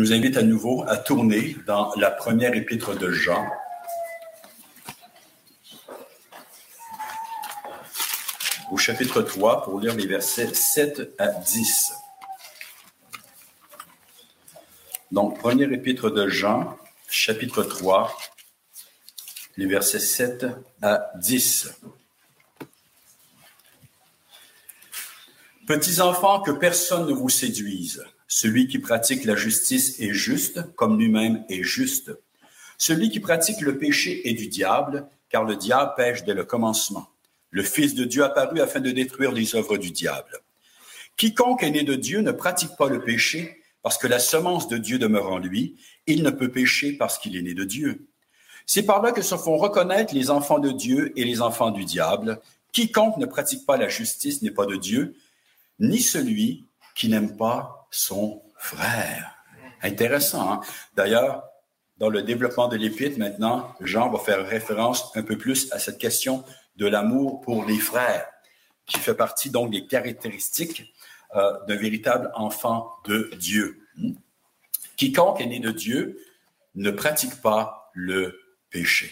Je vous invite à nouveau à tourner dans la première épître de Jean. Au chapitre 3 pour lire les versets 7 à 10. Donc, première épître de Jean, chapitre 3, les versets 7 à 10. Petits enfants, que personne ne vous séduise. Celui qui pratique la justice est juste, comme lui-même est juste. Celui qui pratique le péché est du diable, car le diable pêche dès le commencement. Le Fils de Dieu apparu afin de détruire les œuvres du diable. Quiconque est né de Dieu ne pratique pas le péché, parce que la semence de Dieu demeure en lui. Il ne peut pécher parce qu'il est né de Dieu. C'est par là que se font reconnaître les enfants de Dieu et les enfants du diable. Quiconque ne pratique pas la justice n'est pas de Dieu, ni celui qui n'aime pas son frère. Intéressant. Hein? D'ailleurs, dans le développement de l'épître, maintenant, Jean va faire référence un peu plus à cette question de l'amour pour les frères, qui fait partie donc des caractéristiques euh, d'un véritable enfant de Dieu. Quiconque est né de Dieu ne pratique pas le péché.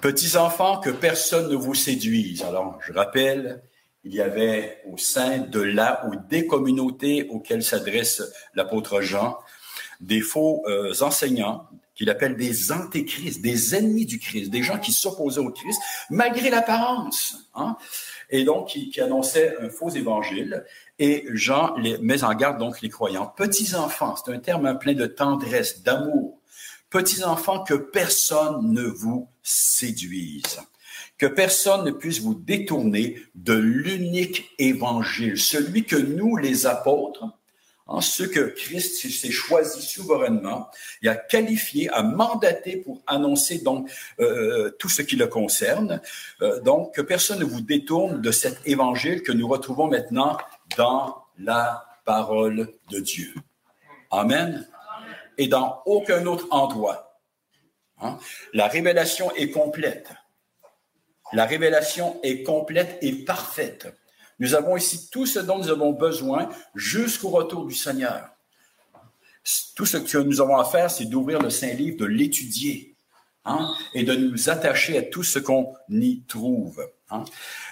Petits enfants, que personne ne vous séduise. Alors, je rappelle il y avait au sein de la ou des communautés auxquelles s'adresse l'apôtre Jean des faux euh, enseignants qu'il appelle des antéchrists, des ennemis du Christ, des gens qui s'opposaient au Christ malgré l'apparence, hein, et donc qui, qui, annonçaient un faux évangile. Et Jean les met en garde donc les croyants. Petits enfants, c'est un terme plein de tendresse, d'amour. Petits enfants, que personne ne vous séduise que personne ne puisse vous détourner de l'unique évangile, celui que nous, les apôtres, en ceux que Christ s'est choisi souverainement et a qualifié, a mandaté pour annoncer donc euh, tout ce qui le concerne. Euh, donc, que personne ne vous détourne de cet évangile que nous retrouvons maintenant dans la parole de Dieu. Amen. Et dans aucun autre endroit. Hein. La révélation est complète. La révélation est complète et parfaite. Nous avons ici tout ce dont nous avons besoin jusqu'au retour du Seigneur. Tout ce que nous avons à faire, c'est d'ouvrir le Saint-Livre, de l'étudier hein, et de nous attacher à tout ce qu'on y trouve. Hein.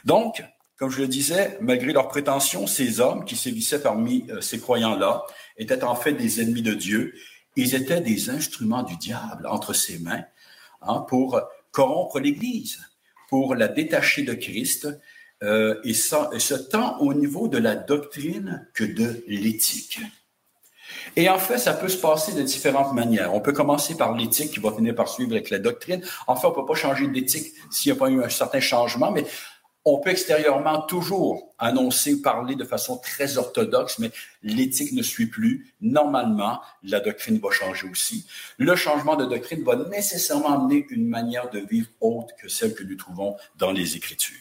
Donc, comme je le disais, malgré leurs prétentions, ces hommes qui sévissaient parmi euh, ces croyants-là étaient en fait des ennemis de Dieu. Ils étaient des instruments du diable entre ses mains hein, pour corrompre l'Église pour la détacher de Christ, euh, et, ça, et ce tant au niveau de la doctrine que de l'éthique. Et en fait, ça peut se passer de différentes manières. On peut commencer par l'éthique qui va finir par suivre avec la doctrine. En fait, on peut pas changer d'éthique s'il n'y a pas eu un certain changement, mais on peut extérieurement toujours annoncer, parler de façon très orthodoxe, mais l'éthique ne suit plus. Normalement, la doctrine va changer aussi. Le changement de doctrine va nécessairement amener une manière de vivre autre que celle que nous trouvons dans les Écritures.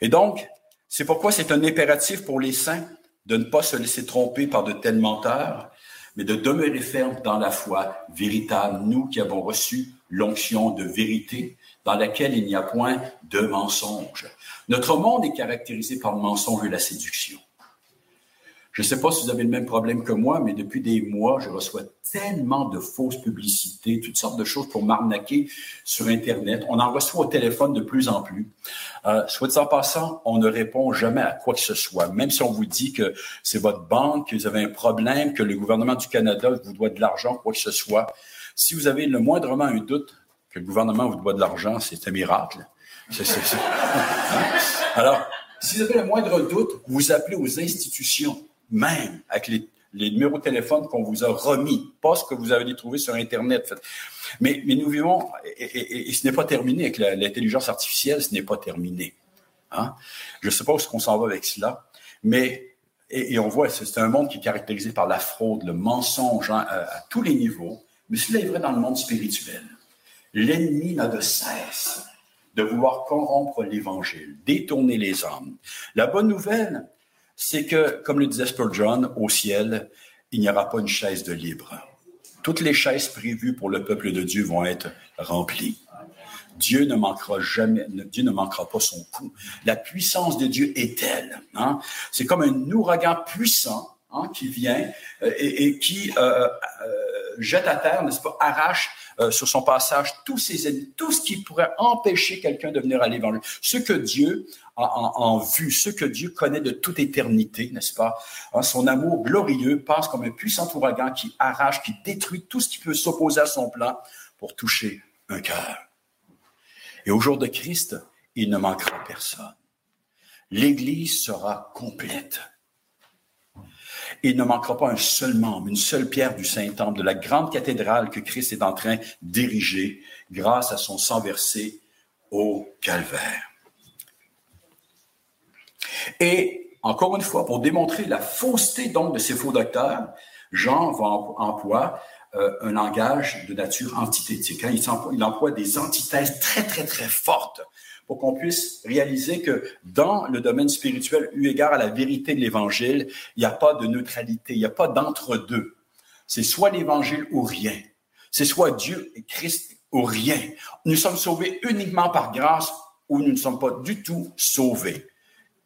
Et donc, c'est pourquoi c'est un impératif pour les saints de ne pas se laisser tromper par de tels menteurs, mais de demeurer ferme dans la foi véritable, nous qui avons reçu l'onction de vérité, dans laquelle il n'y a point de mensonge. Notre monde est caractérisé par le mensonge et la séduction. Je ne sais pas si vous avez le même problème que moi, mais depuis des mois, je reçois tellement de fausses publicités, toutes sortes de choses pour m'arnaquer sur Internet. On en reçoit au téléphone de plus en plus. Euh, soit en passant, on ne répond jamais à quoi que ce soit. Même si on vous dit que c'est votre banque, que vous avez un problème, que le gouvernement du Canada vous doit de l'argent, quoi que ce soit. Si vous avez le moindrement un doute, que le gouvernement vous doit de l'argent, c'est un miracle. Alors, si vous avez le moindre doute, vous appelez aux institutions, même avec les, numéros de téléphone qu'on vous a remis, pas ce que vous avez trouvé sur Internet. Mais, nous vivons, et, ce n'est pas terminé avec l'intelligence artificielle, ce n'est pas terminé. Hein? Je ne sais pas où qu'on s'en va avec cela, mais et, on voit, c'est un monde qui est caractérisé par la fraude, le mensonge hein, à, tous les niveaux, mais cela est vrai dans le monde spirituel. L'ennemi n'a de cesse de vouloir corrompre l'Évangile, détourner les hommes. La bonne nouvelle, c'est que, comme le disait Spurgeon, au ciel, il n'y aura pas une chaise de libre. Toutes les chaises prévues pour le peuple de Dieu vont être remplies. Dieu ne manquera jamais, Dieu ne manquera pas son coup. La puissance de Dieu est telle. Hein? C'est comme un ouragan puissant hein, qui vient euh, et, qui euh, jette à terre, n'est-ce pas, arrache sur son passage tous ses ennemis, tout ce qui pourrait empêcher quelqu'un de venir à l'Évangile. Ce que Dieu a en, vue, ce que Dieu connaît de toute éternité, n'est-ce pas? Hein, son amour glorieux passe comme un puissant ouragan qui arrache, qui détruit tout ce qui peut s'opposer à son plan pour toucher un cœur. Et au jour de Christ, il ne manquera personne. L'Église sera complète. Il ne manquera pas un seul membre, une seule pierre du Saint-Temple, de la grande cathédrale que Christ est en train d'ériger grâce à son sang versé au calvaire. Et encore une fois, pour démontrer la fausseté donc de ces faux docteurs, Jean va employer euh, un langage de nature antithétique. Hein. Il, emploie des antithèses très, très, très fortes pour qu'on puisse réaliser que dans le domaine spirituel, eu égard à la vérité de l'Évangile, il n'y a pas de neutralité, il n'y a pas d'entre-deux. C'est soit l'Évangile ou rien. C'est soit Dieu et Christ ou rien. Nous sommes sauvés uniquement par grâce ou nous ne sommes pas du tout sauvés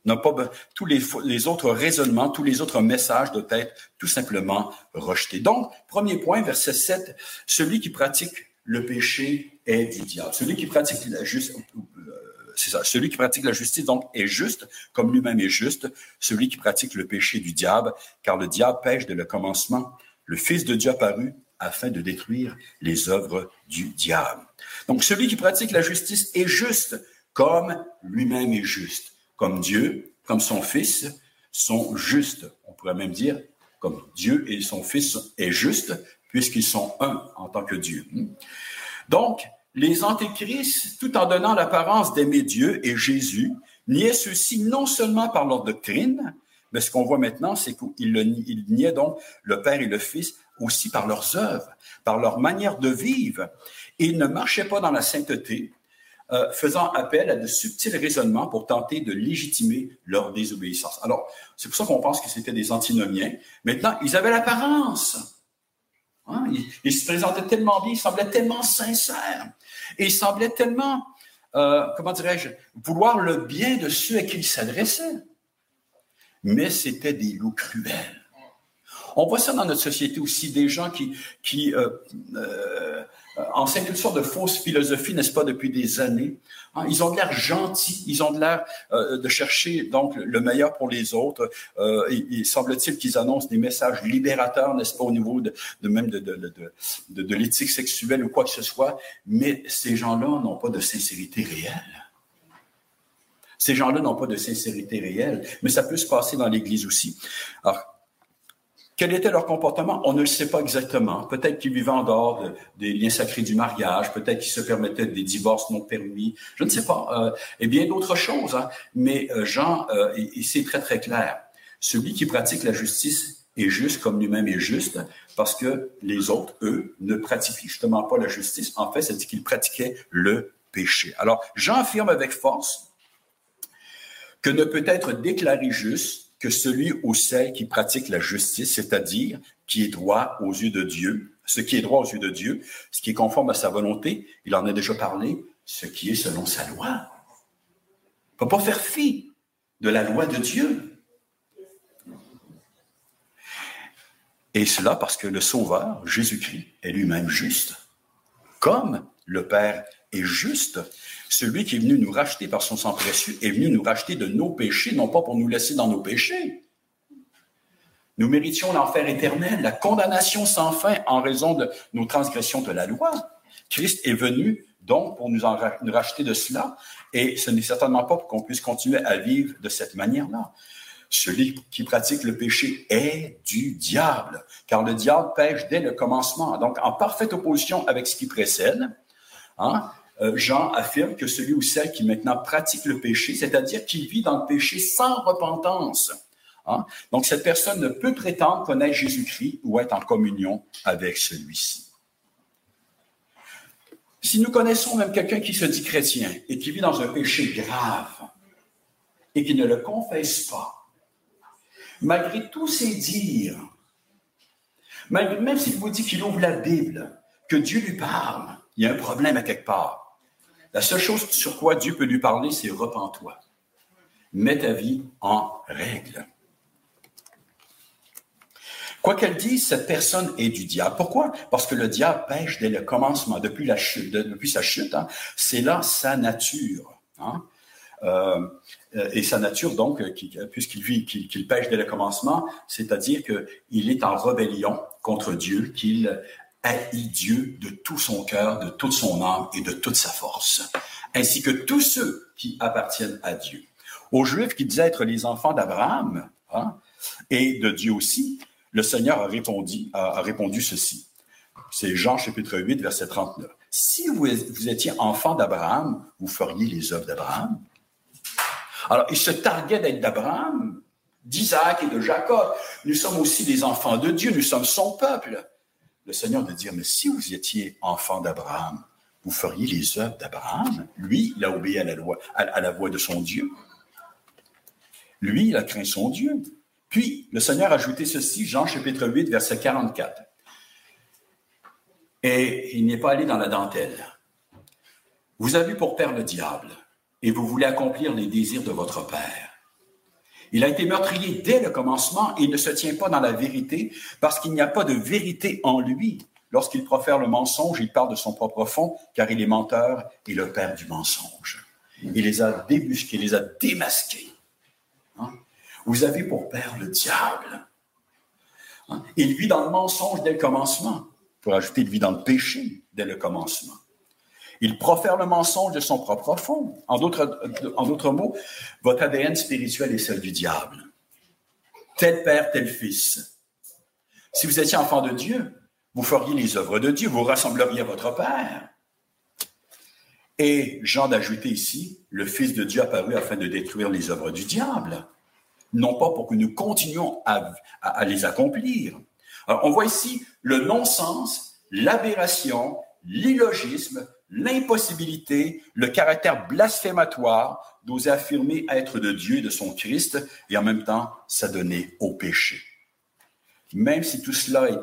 pas, tous les, autres raisonnements, tous les autres messages doivent être tout simplement rejetés. Donc, premier point, verset 7, celui qui pratique le péché est du diable. Celui qui pratique la justice, euh, c'est ça, celui qui pratique la justice, donc, est juste, comme lui-même est juste, celui qui pratique le péché du diable, car le diable pêche dès le commencement. Le Fils de Dieu apparu afin de détruire les œuvres du diable. Donc, celui qui pratique la justice est juste, comme lui-même est juste comme Dieu, comme son Fils, sont justes. On pourrait même dire comme Dieu et son Fils est juste, puisqu'ils sont un en tant que Dieu. Donc, les antéchrists, tout en donnant l'apparence d'aimer Dieu et Jésus, niaient ceci non seulement par leur doctrine, mais ce qu'on voit maintenant, c'est qu'ils niaient donc le Père et le Fils aussi par leurs œuvres, par leur manière de vivre. ils ne marchaient pas dans la sainteté, euh, faisant appel à de subtils raisonnements pour tenter de légitimer leur désobéissance. Alors, c'est pour ça qu'on pense que c'était des antinomiens. Maintenant, ils avaient l'apparence. Hein? Ils, se présentaient tellement bien, ils semblaient tellement sincères. Et ils semblaient tellement, euh, comment dirais-je, vouloir le bien de ceux à qui ils s'adressaient. Mais c'était des loups cruels. On voit ça dans notre société aussi, des gens qui, qui euh, euh, enseignent toutes sortes de fausses philosophies, n'est-ce pas, depuis des années. Hein, ils ont de l'air gentils, ils ont de l'air euh, de chercher donc le meilleur pour les autres. Euh, il, semble-t-il qu'ils annoncent des messages libérateurs, n'est-ce pas, au niveau de, même de, de, de, de l'éthique sexuelle ou quoi que ce soit. Mais ces gens-là n'ont pas de sincérité réelle. Ces gens-là n'ont pas de sincérité réelle, mais ça peut se passer dans l'Église aussi. Alors, quel était leur comportement? On ne le sait pas exactement. Peut-être qu'ils vivaient en dehors des liens sacrés du mariage, peut-être qu'ils se permettaient des divorces non permis, je ne sais pas, euh, et bien d'autres choses. Hein. Mais euh, Jean, euh, c'est très très clair. Celui qui pratique la justice est juste comme lui-même est juste, parce que les autres, eux, ne pratiquent justement pas la justice. En fait, c'est qu'ils pratiquaient le péché. Alors, Jean affirme avec force que ne peut être déclaré juste que celui ou celle qui pratique la justice, c'est-à-dire qui est droit aux yeux de Dieu, ce qui est droit aux yeux de Dieu, ce qui est conforme à sa volonté, il en a déjà parlé, ce qui est selon sa loi. On ne peut pas faire fi de la loi de Dieu. Et cela parce que le Sauveur, Jésus-Christ, est lui-même juste, comme le Père est juste. Celui qui est venu nous racheter par son sang précieux est venu nous racheter de nos péchés, non pas pour nous laisser dans nos péchés. Nous méritions l'enfer éternel, la condamnation sans fin en raison de nos transgressions de la loi. Christ est venu donc pour nous, racheter de cela, et ce n'est certainement pas pour qu'on puisse continuer à vivre de cette manière-là. Celui qui pratique le péché est du diable, car le diable pêche dès le commencement, donc en parfaite opposition avec ce qui précède. Hein? Euh, Jean affirme que celui ou celle qui maintenant pratique le péché, c'est-à-dire qui vit dans le péché sans repentance, hein, donc cette personne ne peut prétendre connaître Jésus-Christ ou être en communion avec celui-ci. Si nous connaissons même quelqu'un qui se dit chrétien et qui vit dans un péché grave et qui ne le confesse pas, malgré tous ses dires, même s'il vous dit qu'il ouvre la Bible, que Dieu lui parle, il y a un problème à quelque part. La seule chose sur quoi Dieu peut lui parler, c'est repens-toi. Mets ta vie en règle. Quoi qu'elle dise, cette personne est du diable. Pourquoi? Parce que le diable pêche dès le commencement, depuis, sa chute. Hein. c'est là sa nature. Hein. Euh, et sa nature, donc, puisqu'il vit, qu'il pêche dès le commencement, c'est-à-dire qu'il est en rébellion contre Dieu, qu'il haït Dieu de tout son cœur, de toute son âme et de toute sa force, ainsi que tous ceux qui appartiennent à Dieu. Aux Juifs qui disaient être les enfants d'Abraham hein, et de Dieu aussi, le Seigneur a répondu, ceci. C'est Jean chapitre 8, verset 39. Si vous, vous étiez enfant d'Abraham, vous feriez les œuvres d'Abraham. Alors, il se targuait d'être d'Abraham, d'Isaac et de Jacob. Nous sommes aussi des enfants de Dieu, nous sommes son peuple. Le Seigneur de dire, mais si vous étiez enfant d'Abraham, vous feriez les œuvres d'Abraham. Lui, il a obéi à la, loi, à la voix de son Dieu. Lui, il a craint son Dieu. Puis, le Seigneur a ajouté ceci, Jean chapitre 8, verset 44. Et il n'est pas allé dans la dentelle. Vous avez pour père le diable, et vous voulez accomplir les désirs de votre père. Il a été meurtrier dès le commencement il ne se tient pas dans la vérité parce qu'il n'y a pas de vérité en lui. Lorsqu'il profère le mensonge, il parle de son propre fond car il est menteur et le père du mensonge. Il les a débusqués, il les a démasqués. Hein? Vous avez pour père le diable. Hein? Il vit dans le mensonge dès le commencement. Pour ajouter, il vit dans le péché dès le commencement. Il profère le mensonge de son propre fond. En d'autres, mots, votre ADN spirituel est celle du diable. Tel père, tel fils. Si vous étiez enfant de Dieu, vous feriez les œuvres de Dieu, vous rassembleriez votre père. Et Jean d'ajouter ici, le Fils de Dieu apparu afin de détruire les œuvres du diable, non pas pour que nous continuions à, à les accomplir. Alors, on voit ici le non-sens, l'aberration, l'illogisme, l'impossibilité, le caractère blasphématoire d'oser affirmer être de Dieu et de son Christ et en même temps s'adonner au péché. Même si tout cela est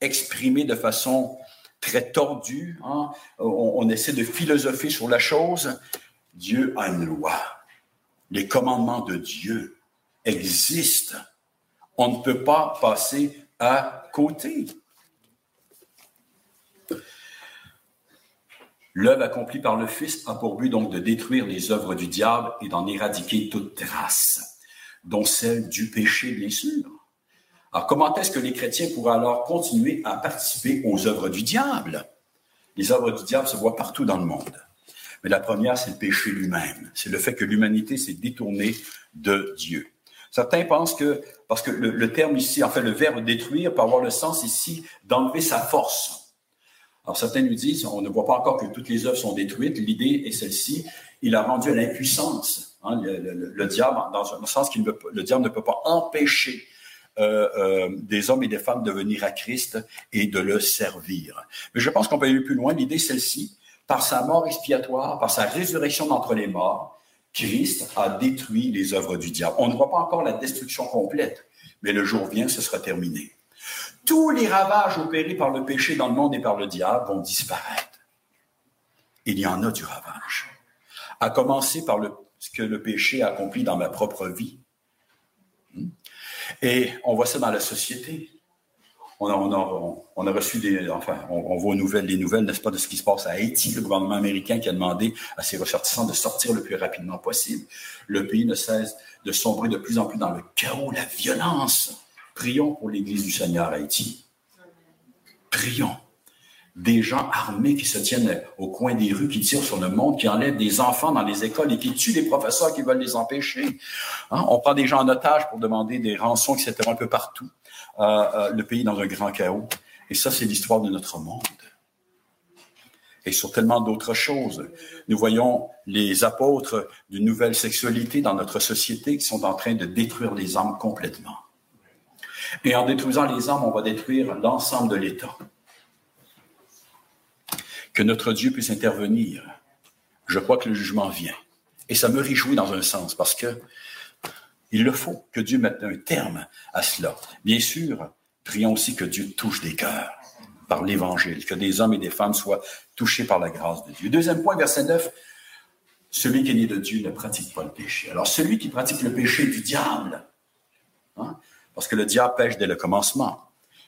exprimé de façon très tordue, hein, on, on essaie de philosopher sur la chose, Dieu a une loi. Les commandements de Dieu existent. On ne peut pas passer à côté. L'œuvre accomplie par le Fils a pour but donc de détruire les œuvres du diable et d'en éradiquer toute trace, dont celle du péché, bien sûr. Alors, comment est-ce que les chrétiens pourraient alors continuer à participer aux œuvres du diable? Les œuvres du diable se voient partout dans le monde. Mais la première, c'est le péché lui-même. C'est le fait que l'humanité s'est détournée de Dieu. Certains pensent que, parce que le, le, terme ici, en fait, le verbe détruire peut avoir le sens ici d'enlever sa force. Alors certains nous disent, on ne voit pas encore que toutes les œuvres sont détruites. L'idée est celle-ci. Il a rendu à l'impuissance hein, le, diable, dans un sens qu'il le diable ne peut pas empêcher euh, euh, des hommes et des femmes de venir à Christ et de le servir. Mais je pense qu'on peut aller plus loin. L'idée est celle-ci. Par sa mort expiatoire, par sa résurrection d'entre les morts, Christ a détruit les œuvres du diable. On ne voit pas encore la destruction complète, mais le jour vient, ce sera terminé tous les ravages opérés par le péché dans le monde et par le diable vont disparaître. Il y en a du ravage. À commencer par ce que le péché a accompli dans ma propre vie. Hmm? Et on voit ça dans la société. On a, reçu des, enfin, on, voit nouvelles, les nouvelles, n'est-ce pas, de ce qui se passe à Haïti, le gouvernement américain qui a demandé à ses ressortissants de sortir le plus rapidement possible. Le pays ne cesse de sombrer de plus en plus dans le chaos, la violence. Prions pour l'Église du Seigneur Haïti. Prions. Des gens armés qui se tiennent au coin des rues, qui tirent sur le monde, qui enlèvent des enfants dans les écoles et qui tuent les professeurs qui veulent les empêcher. Hein? On prend des gens en otage pour demander des rançons, etc., un peu partout. Euh, euh, le pays dans un grand chaos. Et ça, c'est l'histoire de notre monde. Et sur tellement d'autres choses. Nous voyons les apôtres d'une nouvelle sexualité dans notre société qui sont en train de détruire les âmes complètement. Et en détruisant les âmes, on va détruire l'ensemble de l'État. Que notre Dieu puisse intervenir. Je crois que le jugement vient. Et ça me réjouit dans un sens parce que il le faut que Dieu mette un terme à cela. Bien sûr, prions aussi que Dieu touche des cœurs par l'Évangile, que des hommes et des femmes soient touchés par la grâce de Dieu. Deuxième point, verset 9, celui qui est né de Dieu ne pratique pas le péché. Alors celui qui pratique le péché du diable, hein, parce que le diable pêche dès le commencement.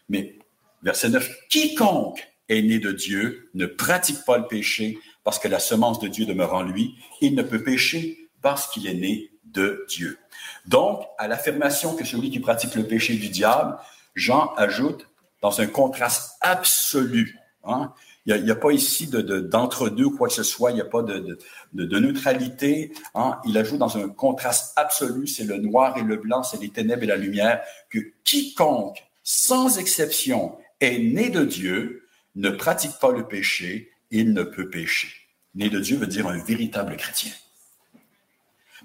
Mais, verset 9, quiconque est né de Dieu ne pratique pas le péché parce que la semence de Dieu demeure en lui. Il ne peut pécher parce qu'il est né de Dieu. Donc, à l'affirmation que celui qui pratique le péché du diable, Jean ajoute dans un contraste absolu. Hein, il n'y a, pas ici d'entre-deux quoi que ce soit, il n'y a pas de, neutralité. Hein. Il ajoute dans un contraste absolu, c'est le noir et le blanc, c'est les ténèbres et la lumière, que quiconque, sans exception, est né de Dieu, ne pratique pas le péché, il ne peut pécher. Né de Dieu veut dire un véritable chrétien.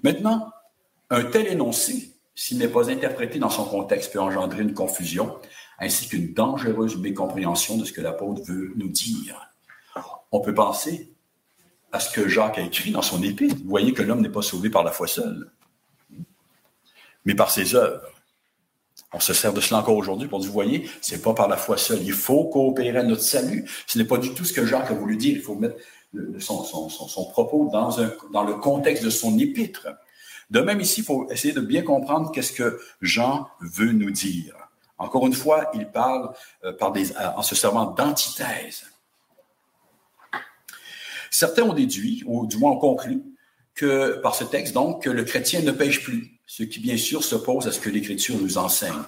Maintenant, un tel énoncé, s'il n'est pas interprété dans son contexte, peut engendrer une confusion, ainsi qu'une dangereuse mécompréhension de ce que l'apôtre veut nous dire. On peut penser à ce que Jacques a écrit dans son épître. Vous voyez que l'homme n'est pas sauvé par la foi seule, mais par ses œuvres. On se sert de cela encore aujourd'hui pour dire, vous voyez, c'est pas par la foi seule. Il faut coopérer à notre salut. Ce n'est pas du tout ce que Jacques a voulu dire. Il faut mettre son, propos dans, dans le contexte de son épître. De même ici, il faut essayer de bien comprendre qu'est-ce que Jean veut nous dire. Encore une fois, il parle euh, par des, euh, en se servant d'antithèse. Certains ont déduit, ou du moins ont conclu, que par ce texte, donc, que le chrétien ne pêche plus, ce qui bien sûr s'oppose à ce que l'Écriture nous enseigne,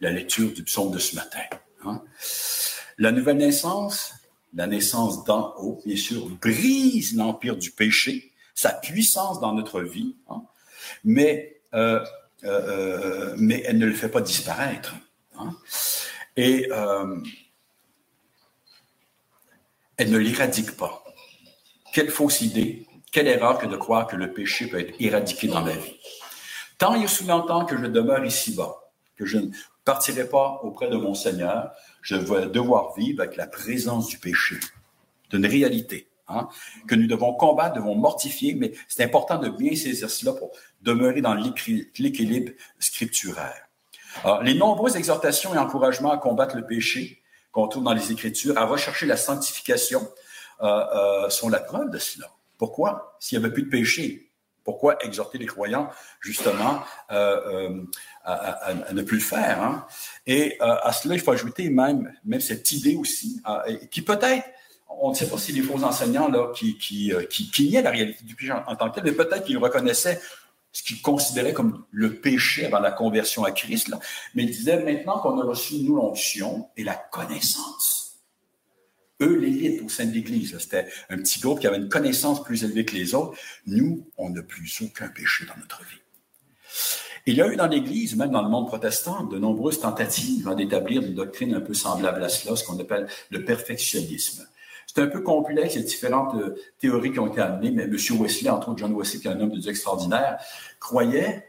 la lecture du psaume de ce matin. Hein. La nouvelle naissance, la naissance d'en haut, bien sûr, brise l'empire du péché, sa puissance dans notre vie, hein. euh, mais elle ne le fait pas disparaître. Hein. Et euh, elle ne l'éradique pas. Quelle fausse idée, quelle erreur que de croire que le péché peut être éradiqué dans la vie. Tant il sous-entend que je demeure ici-bas, que je ne partirai pas auprès de mon Seigneur, je vais devoir vivre avec la présence du péché, d'une réalité. Hein, que nous devons combattre, devons mortifier, mais c'est important de bien saisir cela pour demeurer dans l'équilibre scripturaire les nombreuses exhortations et encouragements à combattre le péché qu'on trouve dans les Écritures, à rechercher la sanctification, euh, euh, sont la preuve de cela. Pourquoi? S'il n'y avait plus de péché, pourquoi exhorter les croyants justement euh, à, ne plus le faire? Hein? Et à cela, il faut ajouter même, cette idée aussi, qui peut-être, on ne sait pas si les faux enseignants là, qui, niaient la réalité du péché en, tant que tel, mais peut-être qu'ils reconnaissaient ce qu'ils considéraient comme le péché avant la conversion à Christ, mais ils disaient maintenant qu'on a reçu, nous, l'onction et la connaissance. Eux, l'élite au sein de l'Église, c'était un petit groupe qui avait une connaissance plus élevée que les autres. Nous, on n'a plus aucun péché dans notre vie. Il y a eu dans l'Église, même dans le monde protestant, de nombreuses tentatives d'établir une doctrine un peu semblable à cela, ce qu'on appelle le perfectionnisme. C'est un peu complexe, a différentes euh, théories qui ont été amenées, mais M. Wesley, entre autres John Wesley, qui est un homme de Dieu extraordinaire, croyait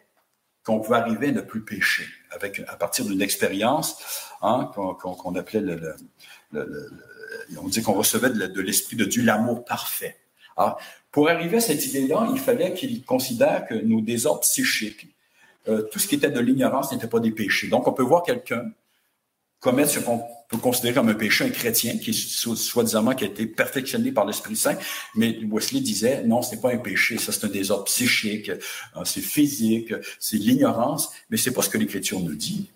qu'on pouvait arriver à ne plus pécher avec, à partir d'une expérience hein, qu'on appelait le, on dit qu'on recevait de l'Esprit de Dieu l'amour parfait. Alors, pour arriver à cette idée-là, il fallait qu'il considère que nos désordres psychiques, euh, tout ce qui était de l'ignorance n'était pas des péchés. Donc, on peut voir quelqu'un commettre ce qu'on peut considérer comme un péché, un chrétien qui soi-disant qui a été perfectionné par l'Esprit Saint, mais Wesley disait non, c'est pas un péché, ça c'est un désordre psychique, euh, c'est physique, c'est l'ignorance, mais c'est pas ce que l'Écriture nous dit.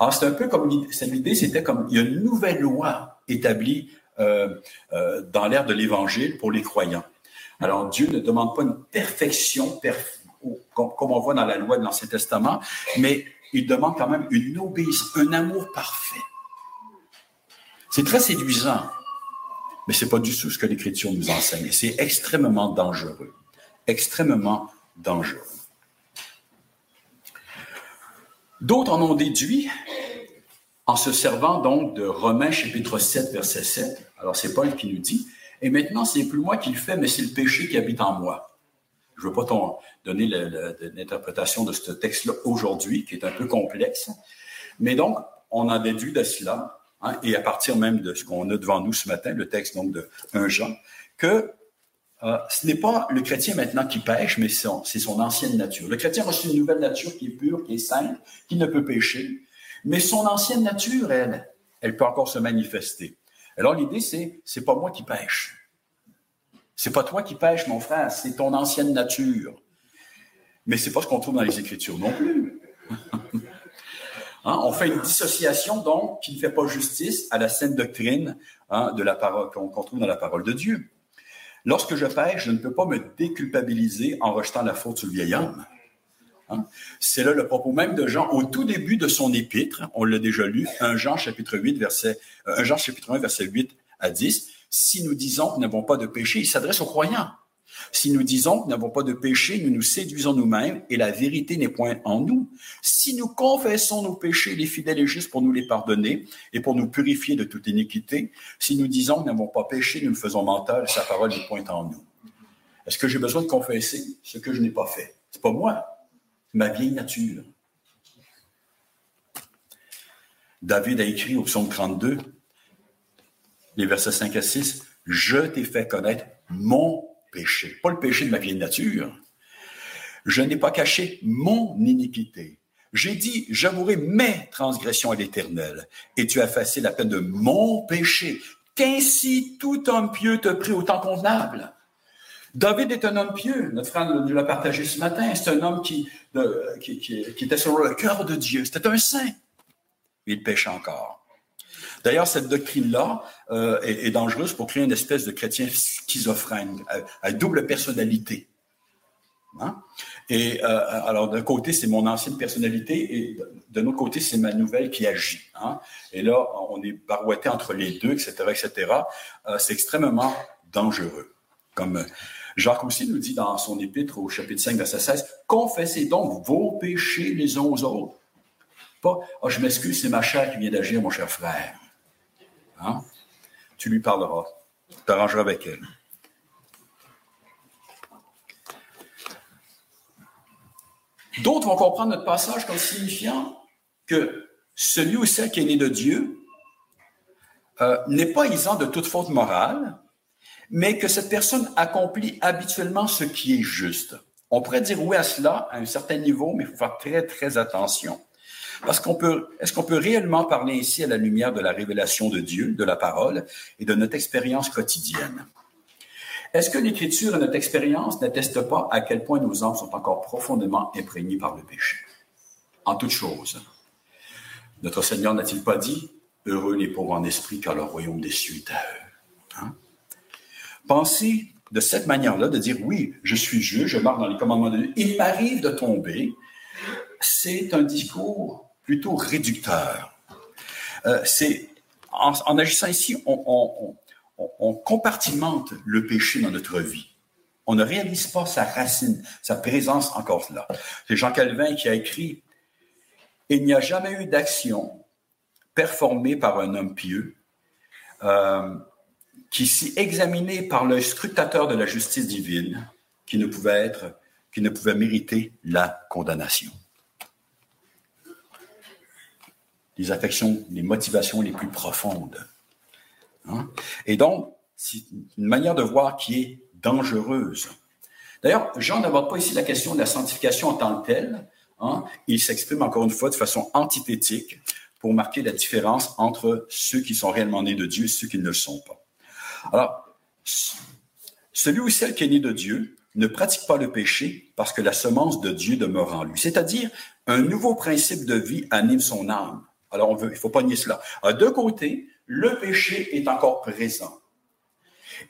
Alors c'est un peu comme cette idée, c'était comme il y a une nouvelle loi établie euh, euh, dans l'ère de l'Évangile pour les croyants. Alors Dieu ne demande pas une perfection comme on voit dans la loi de l'Ancien Testament, mais il demande quand même une obéissance, un amour parfait. C'est très séduisant, mais c'est pas du tout ce que l'Écriture nous enseigne. C'est extrêmement dangereux. Extrêmement dangereux. D'autres en ont déduit en se servant donc de Romains chapitre 7, verset 7. Alors c'est Paul qui nous dit, et maintenant c'est plus moi qui le fais, mais c'est le péché qui habite en moi. Je ne veux pas donner l'interprétation de ce texte-là aujourd'hui, qui est un peu complexe. Mais donc, on a déduit de cela, hein, et à partir même de ce qu'on a devant nous ce matin, le texte donc de 1 Jean, que euh, ce n'est pas le chrétien maintenant qui pêche, mais c'est son ancienne nature. Le chrétien reçu une nouvelle nature qui est pure, qui est sainte, qui ne peut pécher, mais son ancienne nature, elle, elle peut encore se manifester. Alors l'idée, c'est, c'est pas moi qui pêche. C'est pas toi qui pêches, mon frère, c'est ton ancienne nature. Mais c'est pas ce qu'on trouve dans les Écritures non plus. Hein, on fait une dissociation, donc, qui ne fait pas justice à la sainte doctrine hein, de la parole qu'on trouve dans la parole de Dieu. Lorsque je pêche, je ne peux pas me déculpabiliser en rejetant la faute sur le vieil homme. Hein. C'est là le propos même de Jean au tout début de son épître. On l'a déjà lu, 1 Jean chapitre 8, verset, 1 euh, Jean chapitre 1, verset 8 à 10. Si nous disons que nous n'avons pas de péché, il s'adresse aux croyants. Si nous disons que nous n'avons pas de péché, nous nous séduisons nous-mêmes et la vérité n'est point en nous. Si nous confessons nos péchés, les fidèles et justes pour nous les pardonner et pour nous purifier de toute iniquité. Si nous disons que nous n'avons pas péché, nous nous faisons et sa parole n'est point en nous. Est-ce que j'ai besoin de confesser ce que je n'ai pas fait? C'est pas moi, c'est ma vieille nature. David a écrit au psaume 32, les versets 5 à 6, Je t'ai fait connaître mon péché, pas le péché de ma vieille nature. Je n'ai pas caché mon iniquité. J'ai dit, j'avouerai mes transgressions à l'Éternel, et tu as effacé la peine de mon péché, qu'ainsi tout homme pieux te prie au temps convenable. David est un homme pieux, notre frère nous l'a partagé ce matin, c'est un homme qui, qui, était sur le cœur de Dieu, c'était un saint. Il pêche encore. D'ailleurs, cette doctrine-là euh, est, dangereuse pour créer une espèce de chrétien schizophrène, à, double personnalité. Hein? Et euh, alors, d'un côté, c'est mon ancienne personnalité, et de l'autre côté, c'est ma nouvelle qui agit. Hein? Et là, on est barouetté entre les deux, etc., etc. Euh, c'est extrêmement dangereux. Comme Jacques aussi nous dit dans son épître au chapitre 5, verset 16, Confessez donc vos péchés les uns aux autres. Pas, oh, je m'excuse, c'est ma chair qui vient d'agir, mon cher frère. Hein? Tu lui parleras. Tu t'arrangeras avec elle. D'autres vont comprendre notre passage comme signifiant que celui ou celle qui est né de Dieu euh, n'est pas isant de toute faute morale, mais que cette personne accomplit habituellement ce qui est juste. On pourrait dire oui à cela à un certain niveau, mais il faut faire très, très attention. Parce qu'on peut, est-ce qu'on peut réellement parler ici à la lumière de la révélation de Dieu, de la parole et de notre expérience quotidienne? Est-ce que l'Écriture et notre expérience n'attestent pas à quel point nos âmes sont encore profondément imprégnées par le péché? En toute chose. Notre Seigneur n'a-t-il pas dit, heureux les pauvres en esprit, car le royaume des cieux est à eux? Hein? Pensez de cette manière-là, de dire, oui, je suis Dieu, je marche dans les commandements de Dieu, il m'arrive de tomber, c'est un discours plutôt réducteur. Euh, c'est en, agissant ici, on, compartimente le péché dans notre vie. On ne réalise pas sa racine, sa présence encore là. C'est Jean Calvin qui a écrit Il n'y a jamais eu d'action performée par un homme pieux euh, qui, si examinée par le scrutateur de la justice divine, qui ne pouvait être, qui ne pouvait mériter la condamnation. Les affections, les motivations les plus profondes. Hein? Et donc, c'est une manière de voir qui est dangereuse. D'ailleurs, Jean n'aborde pas ici la question de la sanctification en tant que telle. Hein? Il s'exprime encore une fois de façon antithétique pour marquer la différence entre ceux qui sont réellement nés de Dieu et ceux qui ne le sont pas. Alors, celui ou celle qui est né de Dieu ne pratique pas le péché parce que la semence de Dieu demeure en lui. C'est-à-dire, un nouveau principe de vie anime son âme. Alors, il faut pas nier cela. De côté, le péché est encore présent.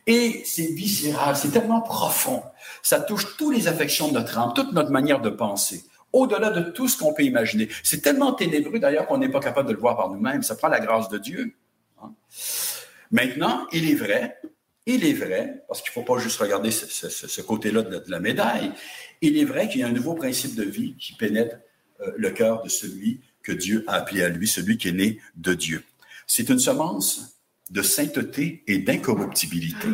Et c'est viscéral, c'est tellement profond. Ça touche toutes les affections de notre âme, toute notre manière de penser, au-delà de tout ce qu'on peut imaginer. C'est tellement ténébreux d'ailleurs qu'on n'est pas capable de le voir par nous-mêmes. Ça prend la grâce de Dieu. Hein. Maintenant, il est vrai, il est vrai, parce qu'il ne faut pas juste regarder ce, côté-là de, la médaille, il est vrai qu'il y a un nouveau principe de vie qui pénètre euh, le cœur de celui que Dieu a appelé à lui, celui qui est né de Dieu. C'est une semence de sainteté et d'incorruptibilité.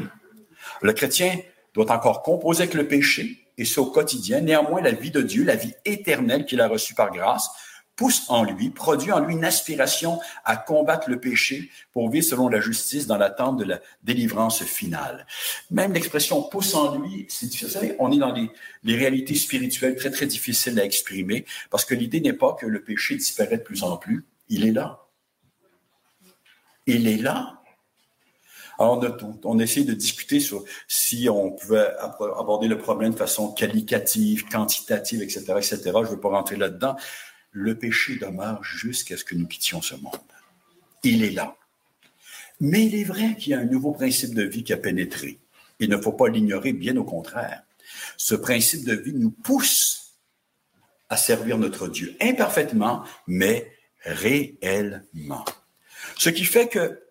Le chrétien doit encore composer avec le péché, et ce au quotidien. Néanmoins, la vie de Dieu, la vie éternelle qu'il a reçue par grâce, pousse en lui, produit en lui une aspiration à combattre le péché pour vivre selon la justice dans l'attente de la délivrance finale. Même l'expression pousse en lui, c'est difficile. On est dans des, réalités spirituelles très, très difficiles à exprimer parce que l'idée n'est pas que le péché disparaît de plus en plus. Il est là. Il est là. Alors, on, on essaie de discuter sur si on pouvait aborder le problème de façon qualitative, quantitative, etc., etc. Je ne veux pas rentrer là-dedans le péché demeure jusqu'à ce que nous quittions ce monde. Il est là. Mais il est vrai qu'il y a un nouveau principe de vie qui a pénétré. Il ne faut pas l'ignorer, bien au contraire. Ce principe de vie nous pousse à servir notre Dieu, imparfaitement, mais réellement. Ce qui fait que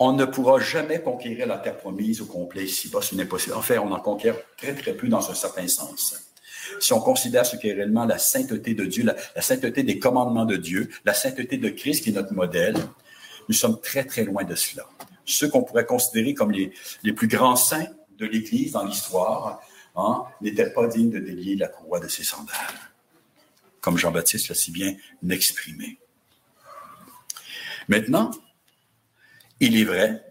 on ne pourra jamais conquérir la terre promise au complet ici-bas, c'est impossible. En fait, on en conquiert très, très peu dans un certain sens. Si on considère ce qui est réellement la sainteté de Dieu, la, sainteté des commandements de Dieu, la sainteté de Christ qui est notre modèle, nous sommes très, très loin de cela. Ceux qu'on pourrait considérer comme les, les plus grands saints de l'Église dans l'histoire hein, n'étaient pas dignes de délier la courroie de ses sandales, comme Jean-Baptiste l'a si bien exprimé. Maintenant, il est vrai,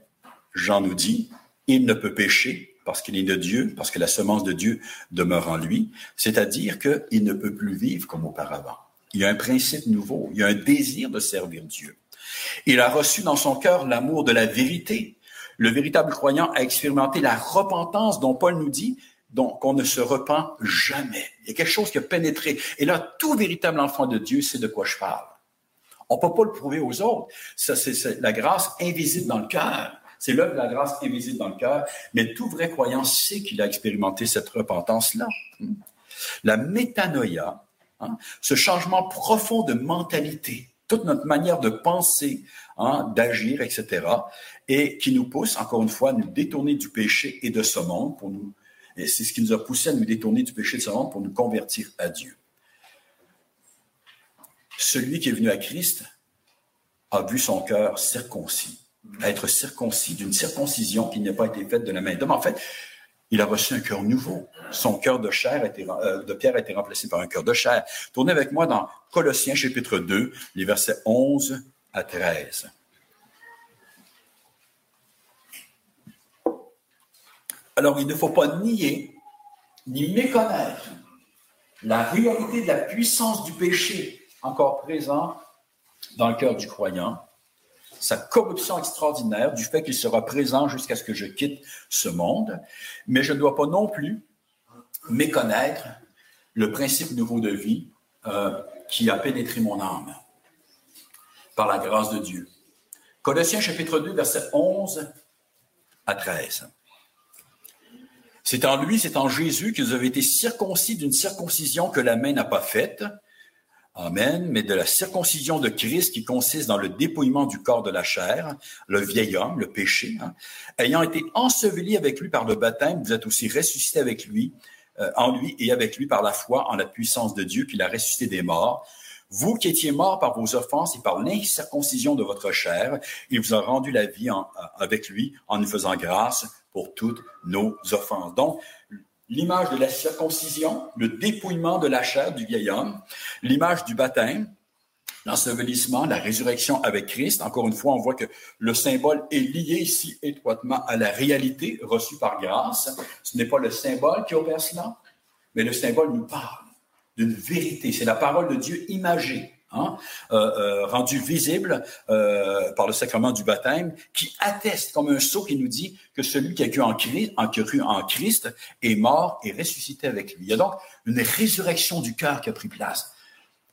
Jean nous dit, il ne peut pécher parce qu'il est de Dieu, parce que la semence de Dieu demeure en lui, c'est-à-dire qu'il ne peut plus vivre comme auparavant. Il y a un principe nouveau, il y a un désir de servir Dieu. Il a reçu dans son cœur l'amour de la vérité. Le véritable croyant a expérimenté la repentance dont Paul nous dit qu'on ne se repent jamais. Il y a quelque chose qui a pénétré. Et là, tout véritable enfant de Dieu sait de quoi je parle. On peut pas le prouver aux autres. Ça, c'est la grâce invisible dans le cœur. C'est l'œuvre de la grâce invisible dans le cœur. Mais tout vrai croyant sait qu'il a expérimenté cette repentance-là. La métanoïa, hein, ce changement profond de mentalité, toute notre manière de penser, hein, d'agir, etc., et qui nous pousse, encore une fois, à nous détourner du péché et de ce monde pour nous. Et c'est ce qui nous a poussé à nous détourner du péché de ce monde pour nous convertir à Dieu celui qui est venu à Christ a vu son cœur circoncis, être circoncis d'une circoncision qui n'a pas été faite de la main d'homme. En fait, il a reçu un cœur nouveau. Son cœur de euh, de pierre a été remplacé par un cœur de chair. Tournez avec moi dans Colossiens chapitre 2, les versets 11 à 13. Alors, il ne faut pas nier ni méconnaître la réalité de la puissance du péché encore présent dans le cœur du croyant, sa corruption extraordinaire du fait qu'il sera présent jusqu'à ce que je quitte ce monde, mais je ne dois pas non plus méconnaître le principe nouveau de vie euh, qui a pénétré mon âme par la grâce de Dieu. Colossiens chapitre 2, verset 11 à 13. C'est en lui, c'est en Jésus que vous avez été circoncis d'une circoncision que la main n'a pas faite, Amen, mais de la circoncision de Christ qui consiste dans le dépouillement du corps de la chair, le vieil homme, le péché, hein. ayant été enseveli avec lui par le baptême, vous êtes aussi ressuscité avec lui, euh, en lui et avec lui par la foi en la puissance de Dieu qui l'a ressuscité des morts. Vous qui étiez morts par vos offenses et par l'incirconcision de votre chair, il vous a rendu la vie avec lui en nous faisant grâce pour toutes nos offenses. Donc, l'image de la circoncision, le dépouillement de la chair du vieil homme, l'image du baptême, l'ensevelissement, la résurrection avec Christ. Encore une fois, on voit que le symbole est lié ici étroitement à la réalité reçue par grâce. Ce n'est pas le symbole qui opère cela, mais le symbole nous parle d'une vérité. C'est la parole de Dieu imagée. Hein, euh, euh, rendu visible euh, par le sacrement du baptême, qui atteste comme un sceau qui nous dit que celui qui a cru en Christ, est mort et ressuscité avec lui. Il y a donc une résurrection du cœur qui a pris place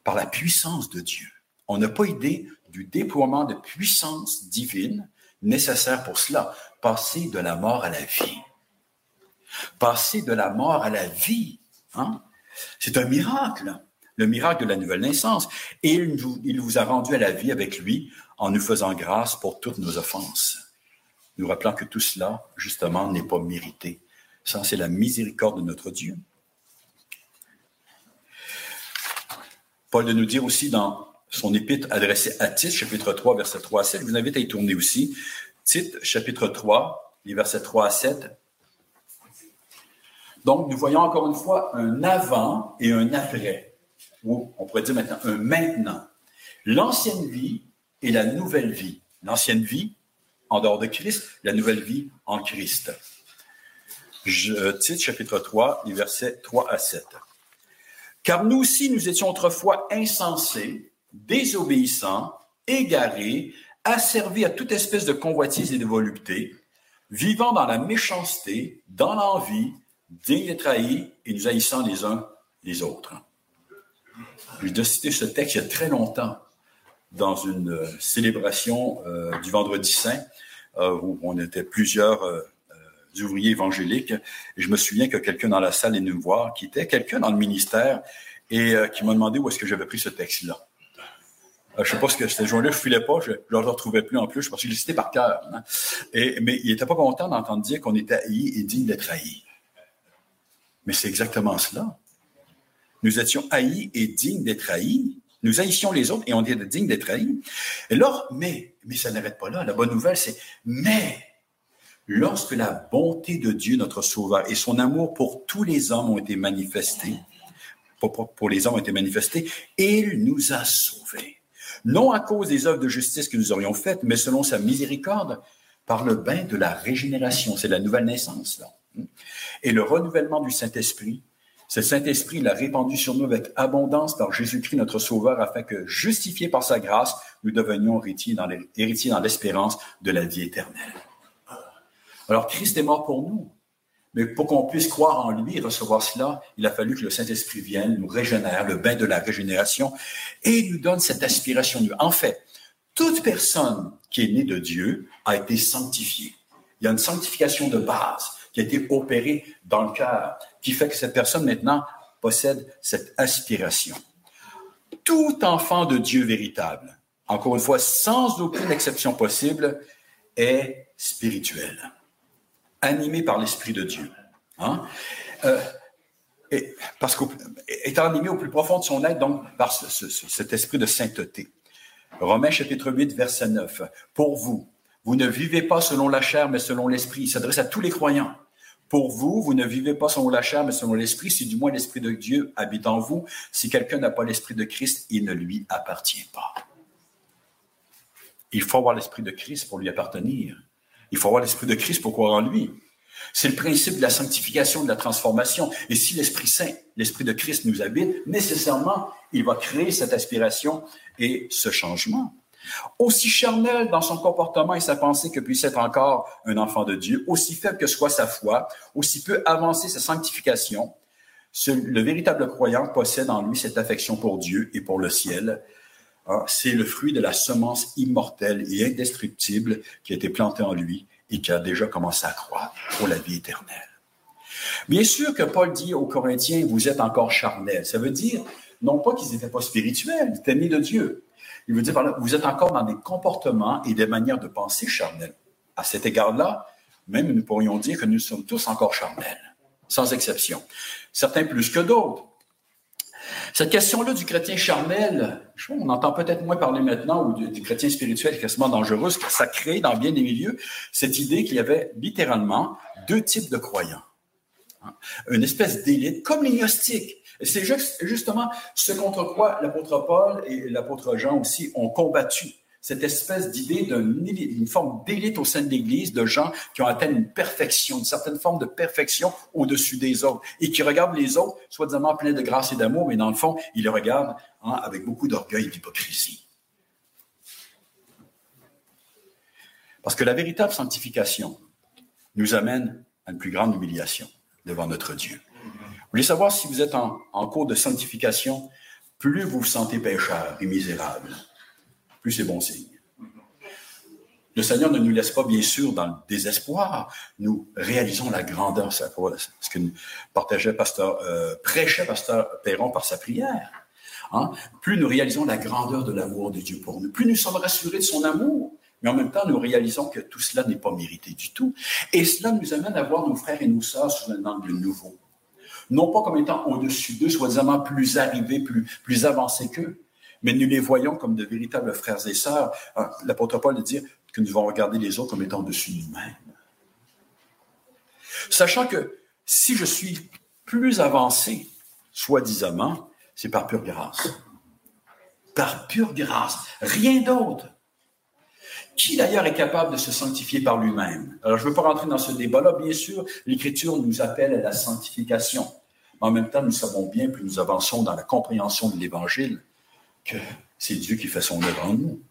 par la puissance de Dieu. On n'a pas idée du déploiement de puissance divine nécessaire pour cela. Passer de la mort à la vie. Passer de la mort à la vie. Hein? C'est un miracle le miracle de la nouvelle naissance. Et il vous, a rendu à la vie avec lui en nous faisant grâce pour toutes nos offenses. Nous rappelant que tout cela, justement, n'est pas mérité. Ça, c'est la miséricorde de notre Dieu. Paul de nous dire aussi dans son épître adressée à Tite, chapitre 3, verset 3 à 7, je vous invite à y tourner aussi. Tite, chapitre 3, les versets 3 à 7. Donc, nous voyons encore une fois un avant et un après ou on pourrait dire maintenant un maintenant. L'ancienne vie et la nouvelle vie. L'ancienne vie en dehors de Christ, la nouvelle vie en Christ. Je, titre chapitre 3, les versets 3 à 7. Car nous aussi, nous étions autrefois insensés, désobéissants, égarés, asservis à toute espèce de convoitise et de volupté, vivant dans la méchanceté, dans l'envie, dignes et trahis et nous haïssant les uns les autres. J'ai déjà cité ce texte il y a très longtemps dans une euh, célébration euh, du Vendredi Saint euh, où on était plusieurs ouvriers évangéliques. Je me souviens que quelqu'un dans la salle est venu me voir, qui était quelqu'un dans le ministère, et qui m'a demandé où est-ce que j'avais pris ce texte-là. je sais pas ce que ce jour-là, je filais pas, je ne le retrouvais plus en plus, parce que je l'ai cité par cœur. Hein. Mais il était pas content d'entendre dire qu'on était haï et digne d'être haï. Mais c'est exactement cela. Nous étions haïs et dignes d'être haïs. Nous haïssions les autres et on était dignes d'être haïs. Et là, mais, mais ça n'arrête pas là. La bonne nouvelle, c'est, mais, lorsque la bonté de Dieu, notre Sauveur, et son amour pour tous les hommes ont été manifestés, pour, pour les hommes ont été manifestés, il nous a sauvés. Non à cause des œuvres de justice que nous aurions faites, mais selon sa miséricorde, par le bain de la régénération. C'est la nouvelle naissance, là. Et le renouvellement du Saint-Esprit, ce Saint-Esprit l'a répandu sur nous avec abondance par Jésus-Christ, notre Sauveur, afin que, justifiés par sa grâce, nous devenions héritiers dans l'espérance de la vie éternelle. Alors, Christ est mort pour nous. Mais pour qu'on puisse croire en lui et recevoir cela, il a fallu que le Saint-Esprit vienne, nous régénère, le bain de la régénération, et nous donne cette aspiration En fait, toute personne qui est née de Dieu a été sanctifiée. Il y a une sanctification de base qui a été opérée dans le cœur, qui fait que cette personne maintenant possède cette aspiration. Tout enfant de Dieu véritable, encore une fois, sans aucune exception possible, est spirituel, animé par l'Esprit de Dieu. Hein? Euh, et parce qu'étant animé au plus profond de son être, donc par cet esprit de sainteté. Romains chapitre 8, verset 9. Pour vous, vous ne vivez pas selon la chair, mais selon l'esprit. Il s'adresse à tous les croyants. Pour vous, vous ne vivez pas selon la chair, mais selon l'esprit, si du moins l'esprit de Dieu habite en vous. Si quelqu'un n'a pas l'esprit de Christ, il ne lui appartient pas. Il faut avoir l'esprit de Christ pour lui appartenir. Il faut avoir l'esprit de Christ pour croire en lui. C'est le principe de la sanctification, de la transformation. Et si l'Esprit Saint, l'Esprit de Christ nous habite, nécessairement, il va créer cette aspiration et ce changement. Aussi charnel dans son comportement et sa pensée que puisse être encore un enfant de Dieu, aussi faible que soit sa foi, aussi peu avancée sa sanctification, le véritable croyant possède en lui cette affection pour Dieu et pour le ciel. Ah, c'est le fruit de la semence immortelle et indestructible qui a été plantée en lui et qui a déjà commencé à croître pour la vie éternelle. Bien sûr que Paul dit aux Corinthiens, vous êtes encore charnels. Ça veut dire, non pas qu'ils n'étaient pas spirituels, ils étaient nés de Dieu. Il veut dire par là, vous êtes encore dans des comportements et des manières de penser charnels. À cet égard-là, même nous pourrions dire que nous sommes tous encore charnels, sans exception. Certains plus que d'autres. Cette question-là du chrétien charnel, on entend peut-être moins parler maintenant, ou du, chrétien spirituel quasiment dangereux, ça crée dans bien des milieux cette idée qu'il y avait littéralement deux types de croyants. Hein? Une espèce d'élite, comme les gnostiques. C'est justement ce contre quoi l'apôtre Paul et l'apôtre Jean aussi ont combattu cette espèce d'idée d'une forme d'élite au sein de l'Église, de gens qui ont atteint une perfection, une certaine forme de perfection au-dessus des autres, et qui regardent les autres, soi-disant pleins de grâce et d'amour, mais dans le fond, ils les regardent hein, avec beaucoup d'orgueil et d'hypocrisie. Parce que la véritable sanctification nous amène à une plus grande humiliation devant notre Dieu. Voulez savoir si vous êtes en, en cours de sanctification, plus vous vous sentez pécheur et misérable, plus c'est bon signe. Le Seigneur ne nous laisse pas, bien sûr, dans le désespoir. Nous réalisons la grandeur, ce que partageait pasteur, euh, prêchait pasteur Perron par sa prière. Hein. Plus nous réalisons la grandeur de l'amour de Dieu pour nous, plus nous sommes rassurés de son amour. Mais en même temps, nous réalisons que tout cela n'est pas mérité du tout. Et cela nous amène à voir nos frères et nos sœurs sous un angle nouveau. Non pas comme étant au-dessus d'eux, soi-disant plus arrivés, plus, plus avancés qu'eux, mais nous les voyons comme de véritables frères et sœurs. Ah, l'apôtre Paul dit que nous devons regarder les autres comme étant au-dessus de nous-mêmes. Sachant que si je suis plus avancé, soi-disant, c'est par pure grâce. Par pure grâce, rien d'autre. Qui d'ailleurs est capable de se sanctifier par lui-même? Alors je ne veux pas rentrer dans ce débat-là. Bien sûr, l'Écriture nous appelle à la sanctification. En même temps, nous savons bien, plus nous avançons dans la compréhension de l'Évangile, que c'est Dieu qui fait son œuvre en nous.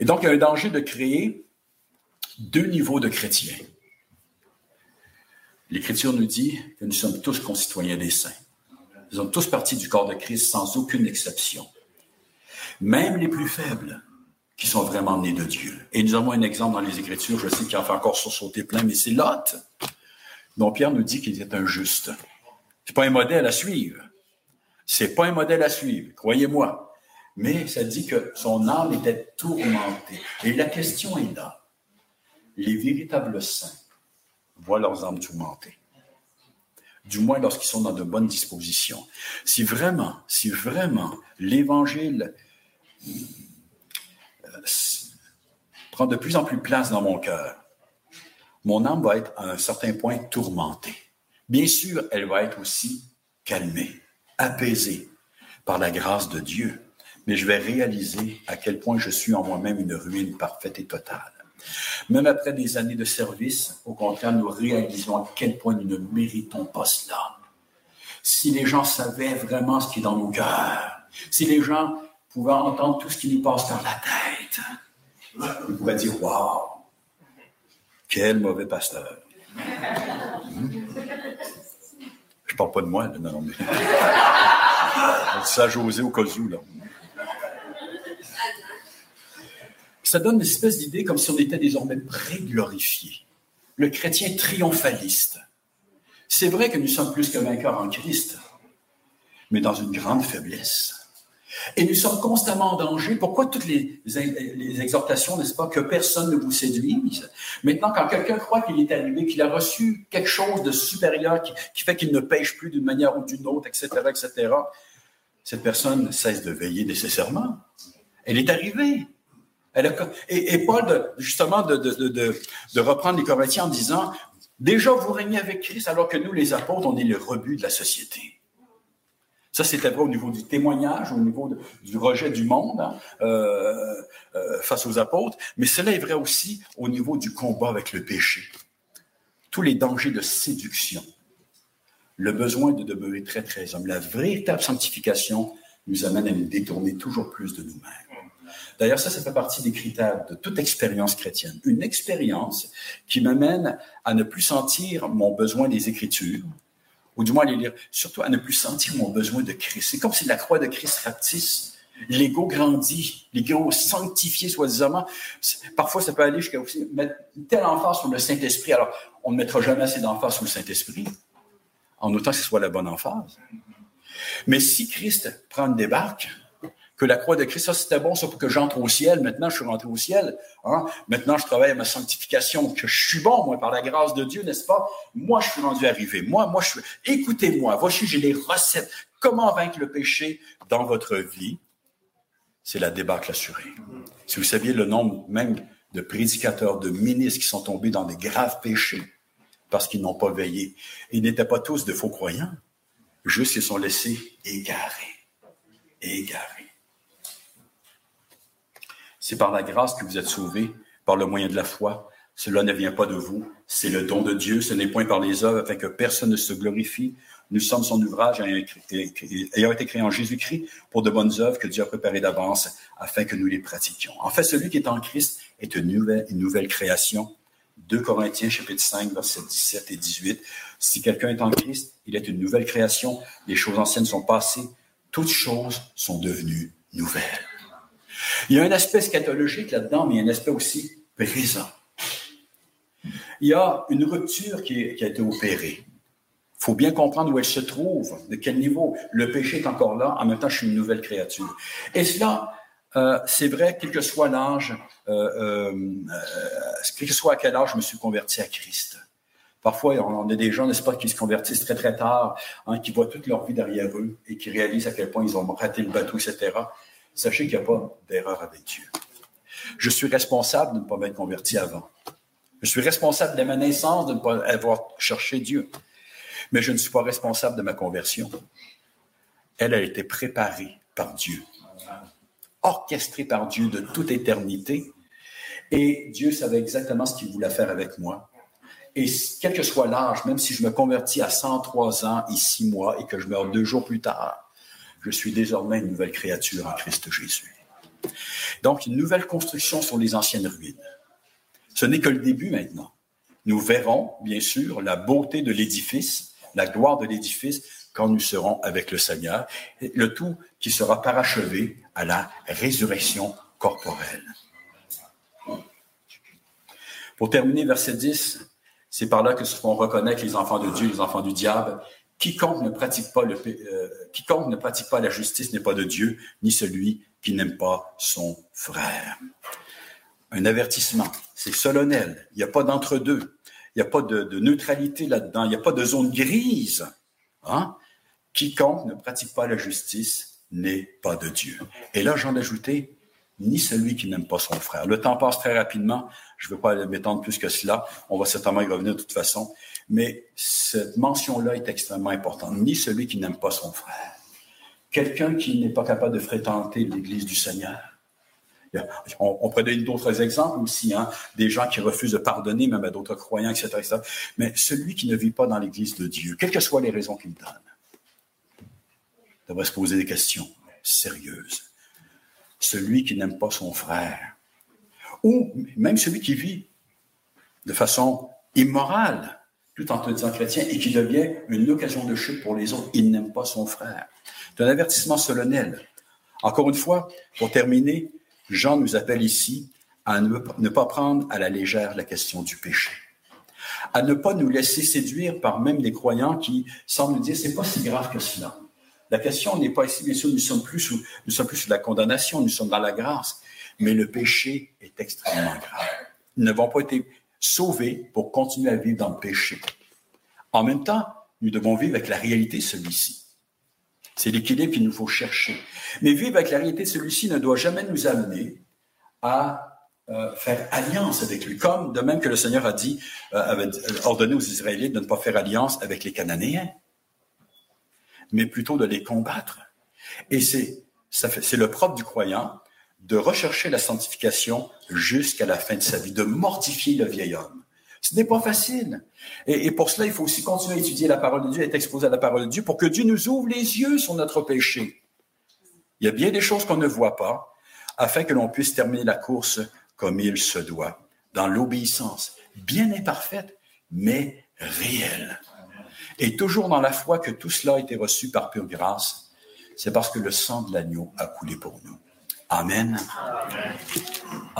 Et donc, il y a un danger de créer deux niveaux de chrétiens. L'Écriture nous dit que nous sommes tous concitoyens des saints. Ils ont tous partie du corps de Christ sans aucune exception. Même les plus faibles qui sont vraiment nés de Dieu. Et nous avons un exemple dans les Écritures, je sais qu'il en fait encore sursauter plein, mais c'est Lot, dont Pierre nous dit qu'il est injuste. C'est pas un modèle à suivre. C'est pas un modèle à suivre, croyez-moi. Mais ça dit que son âme était tourmentée. Et la question est là. Les véritables saints voient leurs âmes tourmentées. Du moins lorsqu'ils sont dans de bonnes dispositions. Si vraiment, si vraiment l'évangile euh, prend de plus en plus place dans mon cœur, mon âme va être à un certain point tourmentée. Bien sûr, elle va être aussi calmée, apaisée par la grâce de Dieu, mais je vais réaliser à quel point je suis en moi-même une ruine parfaite et totale. Même après des années de service, au contraire, nous réalisons à quel point nous ne méritons pas cela. Si les gens savaient vraiment ce qui est dans nos cœurs, si les gens pouvaient entendre tout ce qui nous passe dans la tête, ils pourraient dire Waouh, quel mauvais pasteur. Hmm? Je parle pas de moi, non, mais. ça José au cas là. Ça donne une espèce d'idée comme si on était désormais pré-glorifié. Le chrétien triomphaliste. C'est vrai que nous sommes plus que vainqueurs en Christ, mais dans une grande faiblesse. Et nous sommes constamment en danger. Pourquoi toutes les, exhortations, n'est-ce pas, que personne ne vous séduise? Maintenant, quand quelqu'un croit qu'il est arrivé, qu'il a reçu quelque chose de supérieur qui, fait qu'il ne pêche plus d'une manière ou d'une autre, etc., etc., cette personne cesse de veiller nécessairement. Elle est arrivée et, Paul, justement, de, reprendre les Corinthiens en disant, déjà vous régnez avec Christ alors que nous, les apôtres, on est le rebut de la société. Ça, c'était vrai au niveau du témoignage, au niveau du rejet du monde hein, euh, euh, face aux apôtres, mais cela est vrai aussi au niveau du combat avec le péché. Tous les dangers de séduction, le besoin de demeurer très, très homme, la véritable sanctification nous amène à nous détourner toujours plus de nous-mêmes. D'ailleurs, ça, ça fait partie des critères de toute expérience chrétienne. Une expérience qui m'amène à ne plus sentir mon besoin des Écritures, ou du moins les lire, surtout à ne plus sentir mon besoin de Christ. C'est comme si la croix de Christ rapetisse. L'ego grandit, l'ego sanctifié, soi-disant. Parfois, ça peut aller jusqu'à aussi mettre telle emphase sur le Saint-Esprit. Alors, on ne mettra jamais assez d'emphase sur le Saint-Esprit, en autant que ce soit la bonne emphase. Mais si Christ prend une débarque, la croix de Christ, ça c'était bon, ça pour que j'entre au ciel. Maintenant, je suis rentré au ciel. Hein? Maintenant, je travaille à ma sanctification, que je suis bon, moi, par la grâce de Dieu, n'est-ce pas? Moi, je suis rendu arrivé. Moi, moi, je suis. Écoutez-moi, voici, j'ai les recettes. Comment vaincre le péché dans votre vie? C'est la débâcle assurée. Si vous saviez le nombre même de prédicateurs, de ministres qui sont tombés dans des graves péchés parce qu'ils n'ont pas veillé. Ils n'étaient pas tous de faux croyants, juste ils sont laissés égarés. Égarés. C'est par la grâce que vous êtes sauvés, par le moyen de la foi. Cela ne vient pas de vous, c'est le don de Dieu. Ce n'est point par les œuvres afin que personne ne se glorifie. Nous sommes son ouvrage ayant été créé en Jésus-Christ pour de bonnes œuvres que Dieu a préparées d'avance afin que nous les pratiquions. En fait, celui qui est en Christ est une nouvelle, création. 2 Corinthiens chapitre 5, versets 17 et 18. Si quelqu'un est en Christ, il est une nouvelle création. Les choses anciennes sont passées. Toutes choses sont devenues nouvelles. Il y a un aspect scatologique là-dedans, mais il y a un aspect aussi présent. Il y a une rupture qui, a été opérée. Il faut bien comprendre où elle se trouve, de quel niveau. Le péché est encore là, en même temps, je suis une nouvelle créature. Et cela, euh, c'est vrai, quel que soit l'âge, euh, euh, quel que soit à quel âge je me suis converti à Christ. Parfois, on a des gens, n'est-ce pas, qui se convertissent très, très tard, hein, qui voient toute leur vie derrière eux et qui réalisent à quel point ils ont raté le bateau, etc sachez qu'il n'y a pas d'erreur avec Dieu. Je suis responsable de ne pas m'être converti avant. Je suis responsable de ma naissance, de ne pas avoir cherché Dieu. Mais je ne suis pas responsable de ma conversion. Elle a été préparée par Dieu, orchestrée par Dieu de toute éternité. Et Dieu savait exactement ce qu'il voulait faire avec moi. Et quel que soit l'âge, même si je me convertis à 103 ans et 6 mois et que je meurs deux jours plus tard, je suis désormais une nouvelle créature en Christ Jésus. Donc, une nouvelle construction sur les anciennes ruines. Ce n'est que le début maintenant. Nous verrons, bien sûr, la beauté de l'édifice, la gloire de l'édifice, quand nous serons avec le Seigneur, le tout qui sera parachevé à la résurrection corporelle. Pour terminer, verset 10, c'est par là que se font reconnaître les enfants de Dieu, les enfants du diable. Quiconque ne pratique pas, euh, ne pratique pas la justice n'est pas de Dieu, ni celui qui n'aime pas son frère. Un avertissement, c'est solennel. Il n'y a pas d'entre-deux. Il n'y a pas de, neutralité là-dedans. Il n'y a pas de zone grise. Hein? Quiconque ne pratique pas la justice n'est pas de Dieu. Et là, j'en ai ajouté, ni celui qui n'aime pas son frère. Le temps passe très rapidement. Je ne veux pas m'étendre plus que cela. On va certainement y revenir de toute façon. Mais cette mention-là est extrêmement importante. Ni celui qui n'aime pas son frère. Quelqu'un qui n'est pas capable de fréquenter l'Église du Seigneur. On, on pourrait donner d'autres exemples aussi, hein, des gens qui refusent de pardonner même à d'autres croyants, etc., etc. Mais celui qui ne vit pas dans l'Église de Dieu, quelles que soient les raisons qu'il donne, devrait se poser des questions sérieuses. Celui qui n'aime pas son frère, ou même celui qui vit de façon immorale, tout en te disant chrétien, et qui devient une occasion de chute pour les autres, il n'aime pas son frère. C'est un avertissement solennel. Encore une fois, pour terminer, Jean nous appelle ici à ne pas prendre à la légère la question du péché, à ne pas nous laisser séduire par même des croyants qui semblent dire c'est pas si grave que cela. La question n'est pas ici, bien sûr, nous sommes plus sous, nous sommes plus sous la condamnation, nous sommes dans la grâce, mais le péché est extrêmement grave. Nous n'avons pas été sauvés pour continuer à vivre dans le péché. En même temps, nous devons vivre avec la réalité de celui-ci. C'est l'équilibre qu'il nous faut chercher. Mais vivre avec la réalité de celui-ci ne doit jamais nous amener à euh, faire alliance avec lui, comme de même que le Seigneur a dit, euh, avait ordonné aux Israélites de ne pas faire alliance avec les Cananéens, mais plutôt de les combattre. Et c'est c'est le propre du croyant de rechercher la sanctification jusqu'à la fin de sa vie, de mortifier le vieil homme. Ce n'est pas facile. Et, pour cela, il faut aussi continuer à étudier la parole de Dieu, être exposé à la parole de Dieu pour que Dieu nous ouvre les yeux sur notre péché. Il y a bien des choses qu'on ne voit pas afin que l'on puisse terminer la course comme il se doit, dans l'obéissance, bien imparfaite, mais réelle. Et toujours dans la foi que tout cela a été reçu par pure grâce, c'est parce que le sang de l'agneau a coulé pour nous. Amen. Amen.